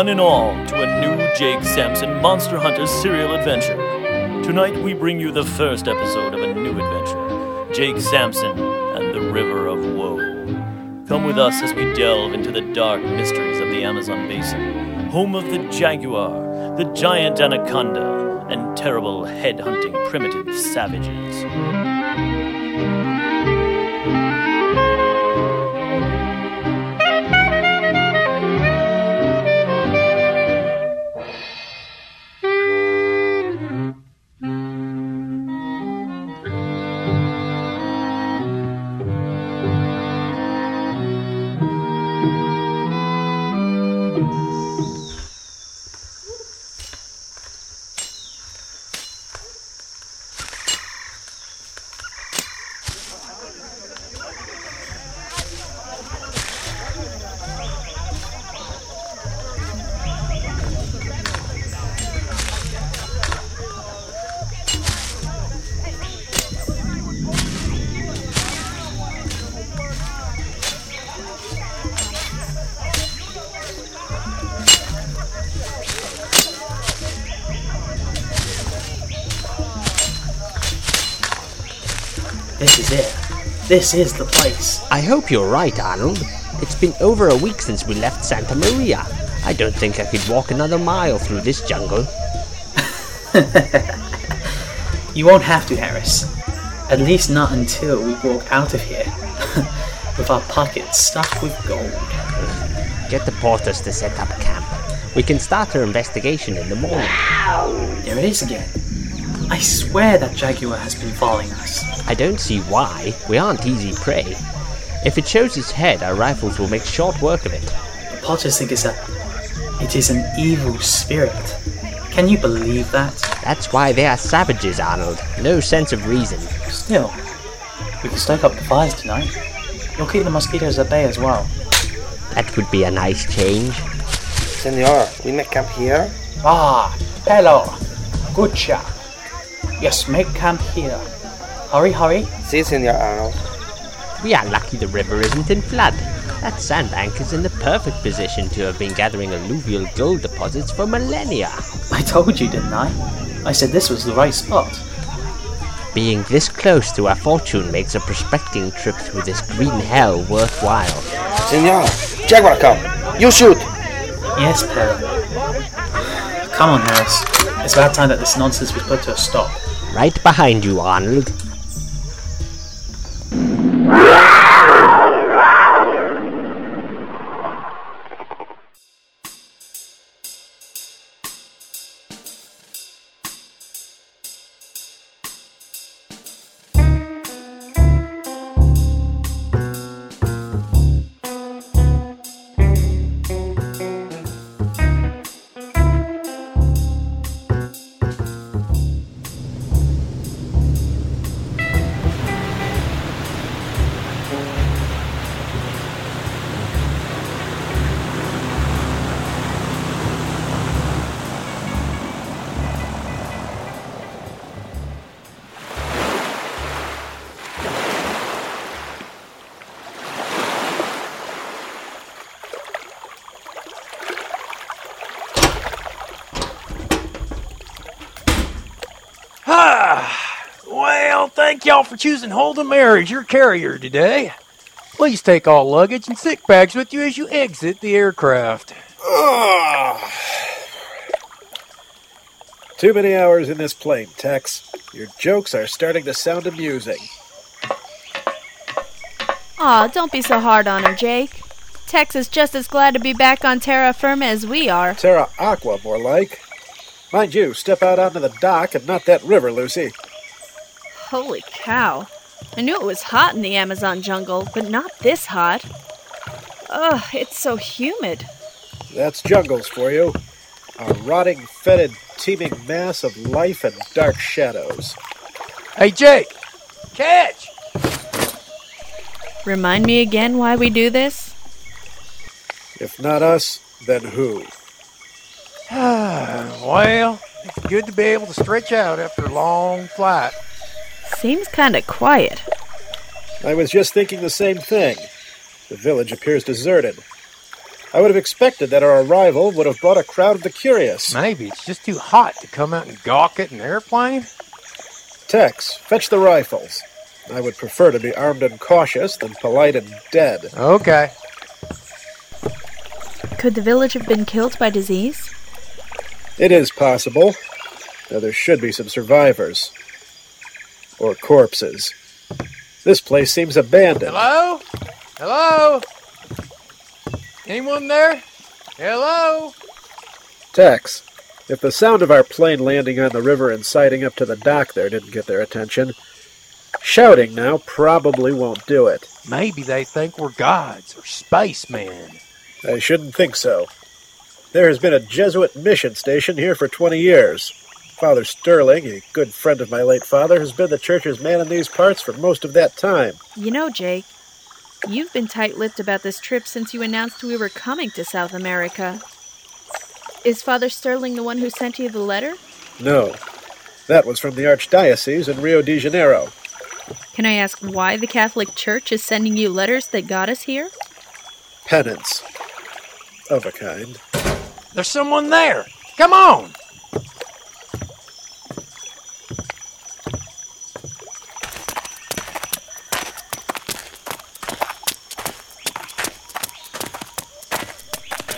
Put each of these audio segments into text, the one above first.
one and all, to a new Jake Sampson Monster Hunter serial adventure. Tonight we bring you the first episode of a new adventure Jake Sampson and the River of Woe. Come with us as we delve into the dark mysteries of the Amazon basin, home of the jaguar, the giant anaconda, and terrible head hunting primitive savages. Is it. This is the place. I hope you're right, Arnold. It's been over a week since we left Santa Maria. I don't think I could walk another mile through this jungle. You won't have to, Harris. At least not until we walk out of here. with our pockets stuffed with gold. Get the porters to set up camp. We can start our investigation in the morning. There it is again. I swear that jaguar has been following us. I don't see why. We aren't easy prey. If it shows its head, our rifles will make short work of it. The Potters think it's a. It is an evil spirit. Can you believe that? That's why they are savages, Arnold. No sense of reason. Still, we can stoke up the fires tonight. You'll keep the mosquitoes at bay as well. That would be a nice change. Senor, we make camp here? Ah, hello. Good job. Yes, make camp here. Hurry, hurry. Si, Senor Arnold. We are lucky the river isn't in flood. That sandbank is in the perfect position to have been gathering alluvial gold deposits for millennia. I told you, didn't I? I said this was the right spot. Being this close to our fortune makes a prospecting trip through this green hell worthwhile. Senor, Jaguar come. You shoot. Yes, Pell. Come on, Harris. It's about time that this nonsense was put to a stop. Right behind you, Arnold. Thank y'all for choosing Holden Mary as your carrier today. Please take all luggage and sick bags with you as you exit the aircraft. Too many hours in this plane, Tex. Your jokes are starting to sound amusing. Aw, don't be so hard on her, Jake. Tex is just as glad to be back on terra firma as we are. Terra Aqua, more like. Mind you, step out onto the dock and not that river, Lucy. Holy cow. I knew it was hot in the Amazon jungle, but not this hot. Ugh, it's so humid. That's jungles for you. A rotting, fetid, teeming mass of life and dark shadows. Hey, Jake! Catch! Remind me again why we do this? If not us, then who? well, it's good to be able to stretch out after a long flight. Seems kinda quiet. I was just thinking the same thing. The village appears deserted. I would have expected that our arrival would have brought a crowd of the curious. Maybe it's just too hot to come out and gawk at an airplane. Tex, fetch the rifles. I would prefer to be armed and cautious than polite and dead. Okay. Could the village have been killed by disease? It is possible. Though there should be some survivors. Or corpses. This place seems abandoned. Hello? Hello? Anyone there? Hello? Tex, if the sound of our plane landing on the river and siding up to the dock there didn't get their attention, shouting now probably won't do it. Maybe they think we're gods or spacemen. I shouldn't think so. There has been a Jesuit mission station here for 20 years. Father Sterling, a good friend of my late father, has been the church's man in these parts for most of that time. You know, Jake, you've been tight lipped about this trip since you announced we were coming to South America. Is Father Sterling the one who sent you the letter? No, that was from the Archdiocese in Rio de Janeiro. Can I ask why the Catholic Church is sending you letters that got us here? Penance. Of a kind. There's someone there. Come on.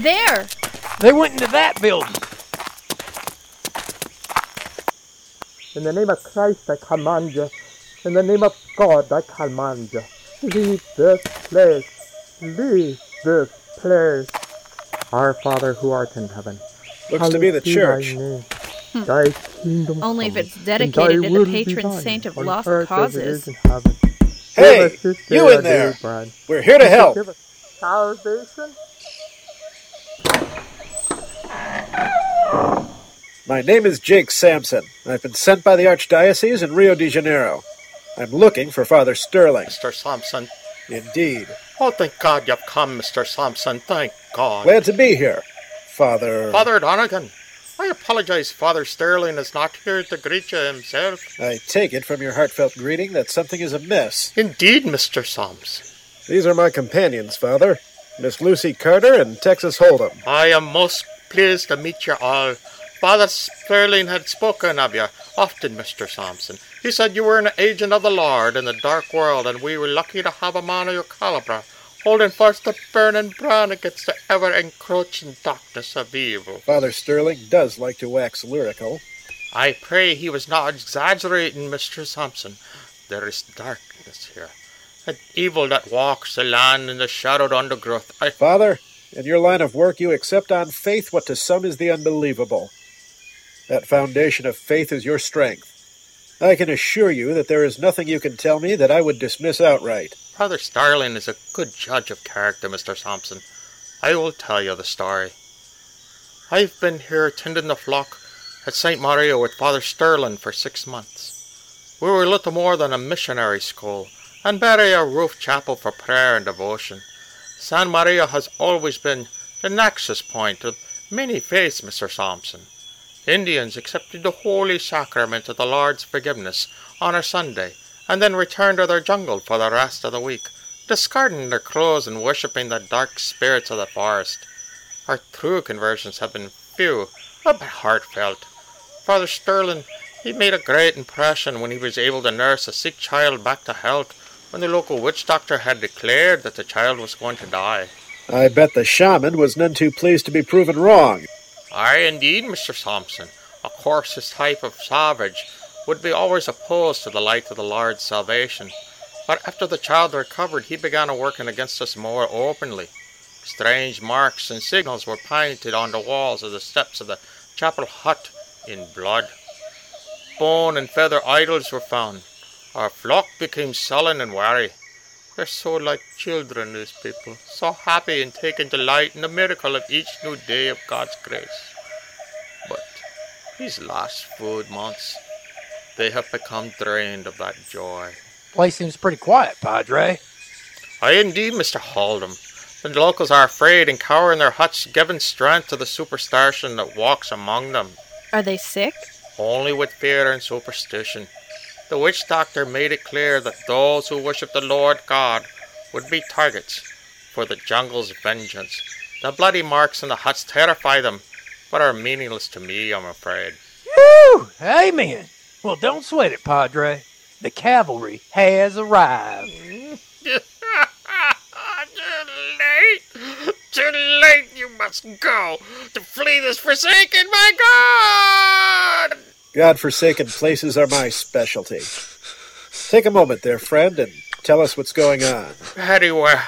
There! They went into that building. In the name of Christ, I command you. In the name of God, I command you. Leave this place. Leave this place. Our Father who art in heaven. Looks to be the church. thy. Hmm. Thy kingdom Only if it's dedicated to the patron saint of lost earth as it causes. is in heaven. Hey, Give us this day you in there. daily. We're here to help. Give us salvation. My name is Jake Sampson. I've been sent by the Archdiocese in Rio de Janeiro. I'm looking for Father Sterling. Mr. Sampson. Indeed. Oh, thank God you've come, Mr. Sampson. Thank God. Glad to be here. Father. Father Donegan. I apologize, Father Sterling is not here to greet you himself. I take it from your heartfelt greeting that something is amiss. Indeed, Mr. Sampson. These are my companions, Father. Miss Lucy Carter and Texas Hold'em. I am most pleased to meet you all. Father Sterling had spoken of you often, Mr. Sampson. He said you were an agent of the Lord in the dark world, and we were lucky to have a man of your caliber, holding fast the burning brand against the ever encroaching darkness of evil. Father Sterling does like to wax lyrical. I pray he was not exaggerating, Mr. Sampson. There is darkness here, an evil that walks the land in the shadowed undergrowth. I, Father, in your line of work, you accept on faith what to some is the unbelievable. That foundation of faith is your strength. I can assure you that there is nothing you can tell me that I would dismiss outright. Father Sterling is a good judge of character, Mr. Sampson. I will tell you the story. I've been here tending the flock at St. Mario with Father Sterling for six months. We were little more than a missionary school, and barely a roof chapel for prayer and devotion. San Maria has always been the nexus point of many faiths, Mr. Sampson. Indians accepted the holy sacrament of the Lord's forgiveness on a Sunday, and then returned to their jungle for the rest of the week, discarding their clothes and worshipping the dark spirits of the forest. Our true conversions have been few, but heartfelt. Father Sterling, he made a great impression when he was able to nurse a sick child back to health when the local witch doctor had declared that the child was going to die. I bet the shaman was none too pleased to be proven wrong. Aye, indeed, Mr. Thompson. Of course, this type of savage would be always opposed to the light of the Lord's salvation. But after the child recovered, he began working against us more openly. Strange marks and signals were painted on the walls of the steps of the chapel hut in blood. Bone and feather idols were found. Our flock became sullen and wary. They're so like children, these people, so happy and taking delight in the miracle of each new day of God's grace. But these last food months, they have become drained of that joy. Place seems pretty quiet, Padre. Aye, indeed, Mr. Hold'em. The locals are afraid and cower in their huts, giving strength to the superstition that walks among them. Are they sick? Only with fear and superstition. The witch doctor made it clear that those who worship the Lord God would be targets for the jungle's vengeance. The bloody marks on the huts terrify them, but are meaningless to me, I'm afraid. Whew! Amen. Well, don't sweat it, Padre. The cavalry has arrived. Too late! Too late! You must go to flee this forsaken, my God! God-forsaken places are my specialty. Take a moment there, friend, and tell us what's going on. Very well.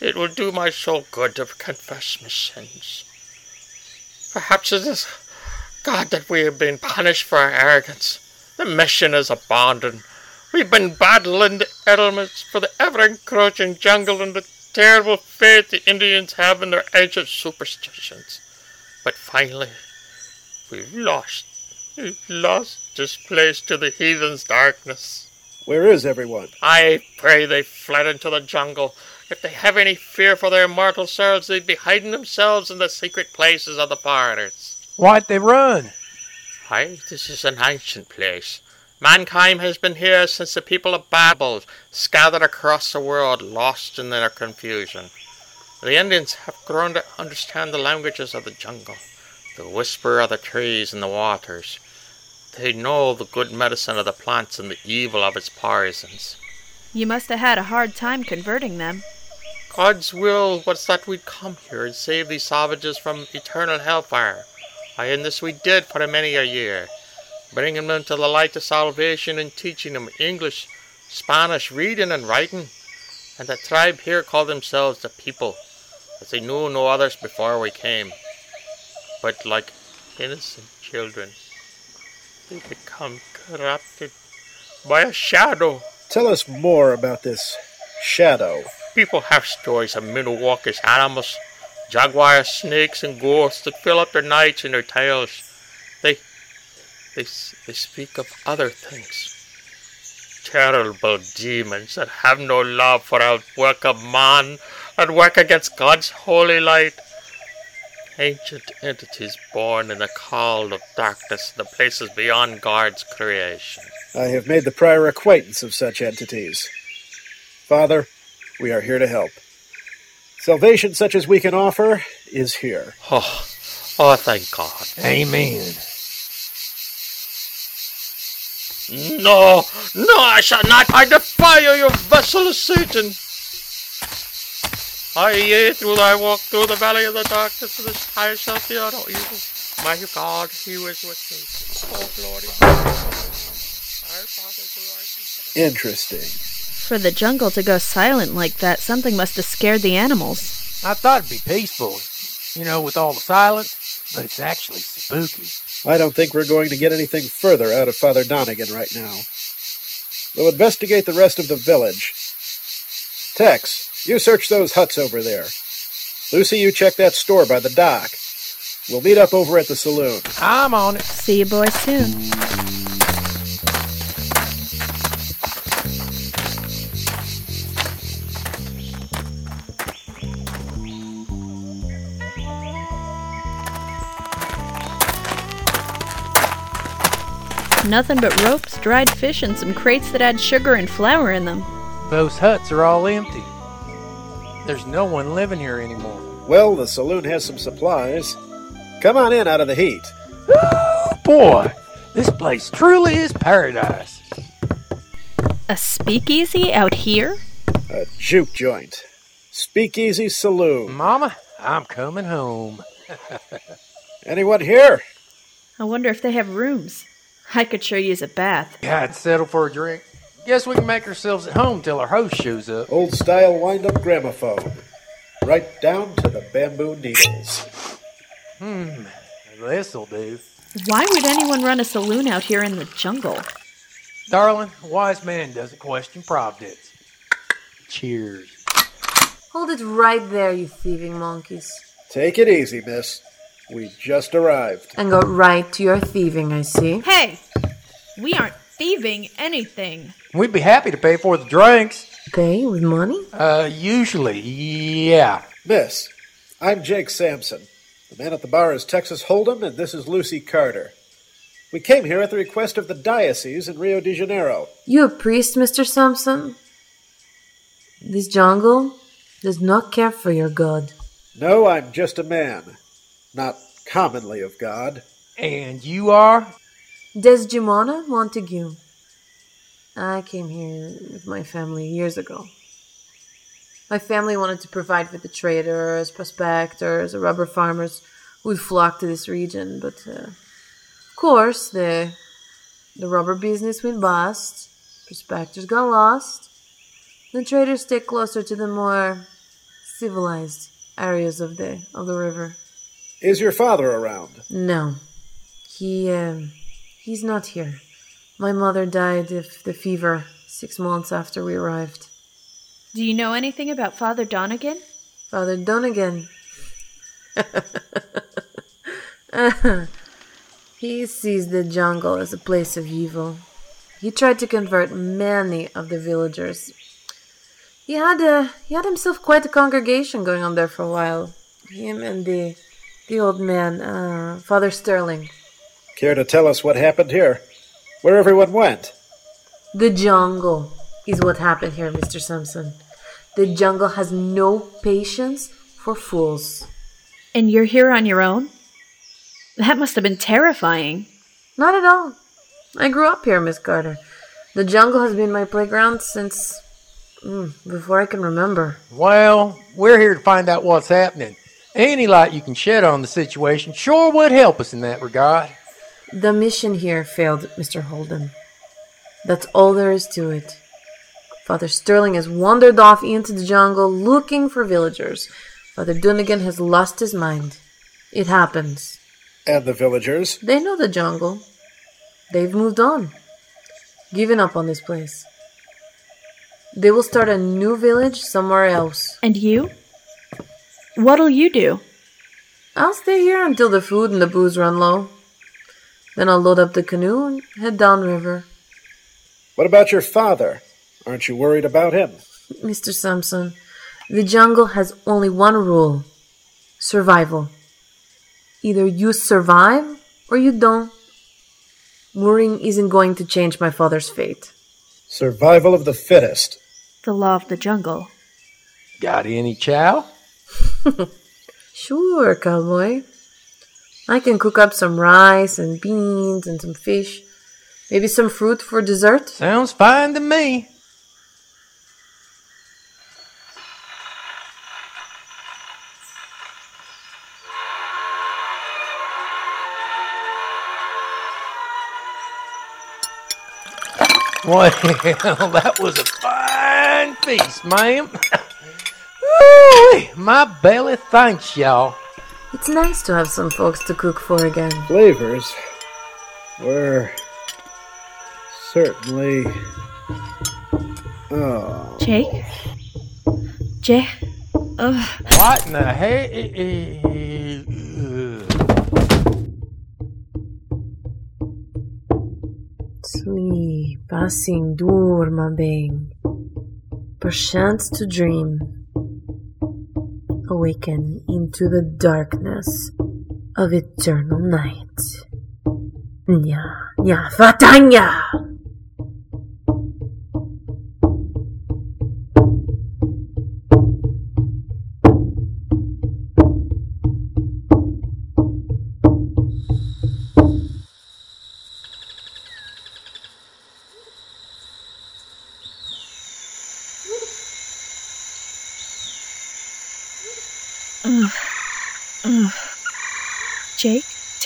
It will do my soul good to confess my sins. Perhaps it is God that we have been punished for our arrogance. The mission is abandoned. We've been battling the elements for the ever encroaching jungle and the terrible faith the Indians have in their ancient superstitions. But finally, we've lost. We've lost this place to the heathen's darkness. Where is everyone? I pray they fled into the jungle. If they have any fear for their mortal souls, they'd be hiding themselves in the secret places of the forests. Why'd they run? Why, this is an ancient place. Mankind has been here since the people of Babel scattered across the world, lost in their confusion. The Indians have grown to understand the languages of the jungle, the whisper of the trees and the waters. They know the good medicine of the plants and the evil of its poisons. You must have had a hard time converting them. God's will was that we'd come here and save these savages from eternal hellfire. Aye, and this we did for many a year, bringing them to the light of salvation and teaching them English, Spanish, reading and writing. And the tribe here called themselves the people, as they knew no others before we came. But like innocent children, they become corrupted by a shadow. Tell us more about this shadow. People have stories of Minnewaki's animals, jaguars, snakes, and ghosts that fill up their nights and their tales. They, they, they speak of other things. Terrible demons that have no love for our work of man and work against God's holy light. Ancient entities born in the cold of darkness in the places beyond God's creation. I have made the prior acquaintance of such entities. Father, we are here to help. Salvation such as we can offer is here. Oh, oh, thank God. Amen. No, no, I shall not. I defy you, you vessel of Satan. I, yea, through thy walk through the valley of the darkness of this I shall fear no evil. My God, he was with me. Oh, glory. Our Father who art. Interesting. For the jungle to go silent like that, something must have scared the animals. I thought it'd be peaceful, you know, with all the silence, but it's actually spooky. I don't think we're going to get anything further out of Father Donegan right now. We'll investigate the rest of the village. Tex, you search those huts over there. Lucy, you check that store by the dock. We'll meet up over at the saloon. I'm on it. See you boys soon. Nothing but ropes, dried fish, and some crates that had sugar and flour in them. Those huts are all empty. There's no one living here anymore. Well, the saloon has some supplies. Come on in out of the heat. Oh boy, this place truly is paradise. A speakeasy out here? A juke joint. Speakeasy Saloon. Mama, I'm coming home. Anyone here? I wonder if they have rooms. I could sure use a bath. God, settle for a drink. Guess we can make ourselves at home till our host shows up. Old style wind up gramophone. Right down to the bamboo needles. Hmm, this'll do. Why would anyone run a saloon out here in the jungle? Darling, a wise man doesn't question providence. Cheers. Hold it right there, you thieving monkeys. Take it easy, miss. We just arrived. And go right to your thieving, I see. Hey! We aren't thieving anything. We'd be happy to pay for the drinks. Pay with money? Uh, usually, yeah. Miss, I'm Jake Sampson. The man at the bar is Texas Hold'em, and this is Lucy Carter. We came here at the request of the diocese in Rio de Janeiro. You a priest, Mr. Sampson? This jungle does not care for your god. No, I'm just a man. Not commonly of God. And you are? Desdemona Montague. I came here with my family years ago. My family wanted to provide for the traders, prospectors, rubber farmers who'd flock to this region, but uh, of course the the rubber business went bust. Prospectors got lost. The traders stayed closer to the more civilized areas of the of the river. Is your father around? No, he um, he's not here. My mother died of the fever six months after we arrived. Do you know anything about Father Donegan? Father Donegan. he sees the jungle as a place of evil. He tried to convert many of the villagers. He had a he had himself quite a congregation going on there for a while. Him and the the old man, uh, Father Sterling. Care to tell us what happened here? Where everyone went? The jungle is what happened here, Mr. Simpson. The jungle has no patience for fools. And you're here on your own? That must have been terrifying. Not at all. I grew up here, Miss Carter. The jungle has been my playground since mm, before I can remember. Well, we're here to find out what's happening. Any light you can shed on the situation sure would help us in that regard. The mission here failed, Mr. Hold'em. That's all there is to it. Father Sterling has wandered off into the jungle looking for villagers. Father Donegan has lost his mind. It happens. And the villagers? They know the jungle. They've moved on, given up on this place. They will start a new village somewhere else. And you? What'll you do? I'll stay here until the food and the booze run low. Then I'll load up the canoe and head downriver. What about your father? Aren't you worried about him? Mr. Sampson, the jungle has only one rule survival. Either you survive or you don't. Mooring isn't going to change my father's fate. Survival of the fittest. The law of the jungle. Got any chow? Sure, cowboy. I can cook up some rice and beans and some fish. Maybe some fruit for dessert. Sounds fine to me. Well, that was a fine feast, ma'am. Ooh, my belly thanks y'all. It's nice to have some folks to cook for again. Flavors were certainly. Oh. Jake? Jake? Ugh. What in the hell? Sleep, assim, durma bem. Perchance to dream. Awaken into the darkness of eternal night. Nya, nya, fatanya!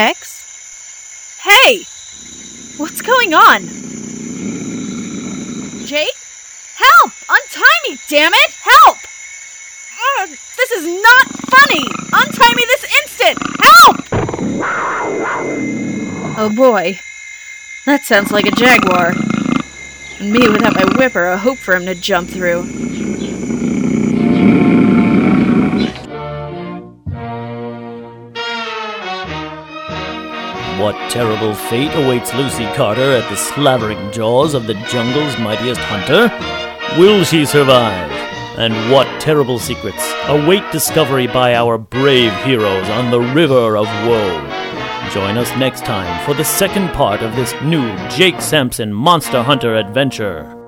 Tex? Hey! What's going on? Jake? Help! Untie me, damn it! Help! Ugh, this is not funny! Untie me this instant! Help! Oh boy. That sounds like a jaguar. And me without my whipper, a hope for him to jump through. What terrible fate awaits Lucy Carter at the slavering jaws of the jungle's mightiest hunter? Will she survive? And what terrible secrets await discovery by our brave heroes on the River of Woe? Join us next time for the second part of this new Jake Sampson Monster Hunter adventure.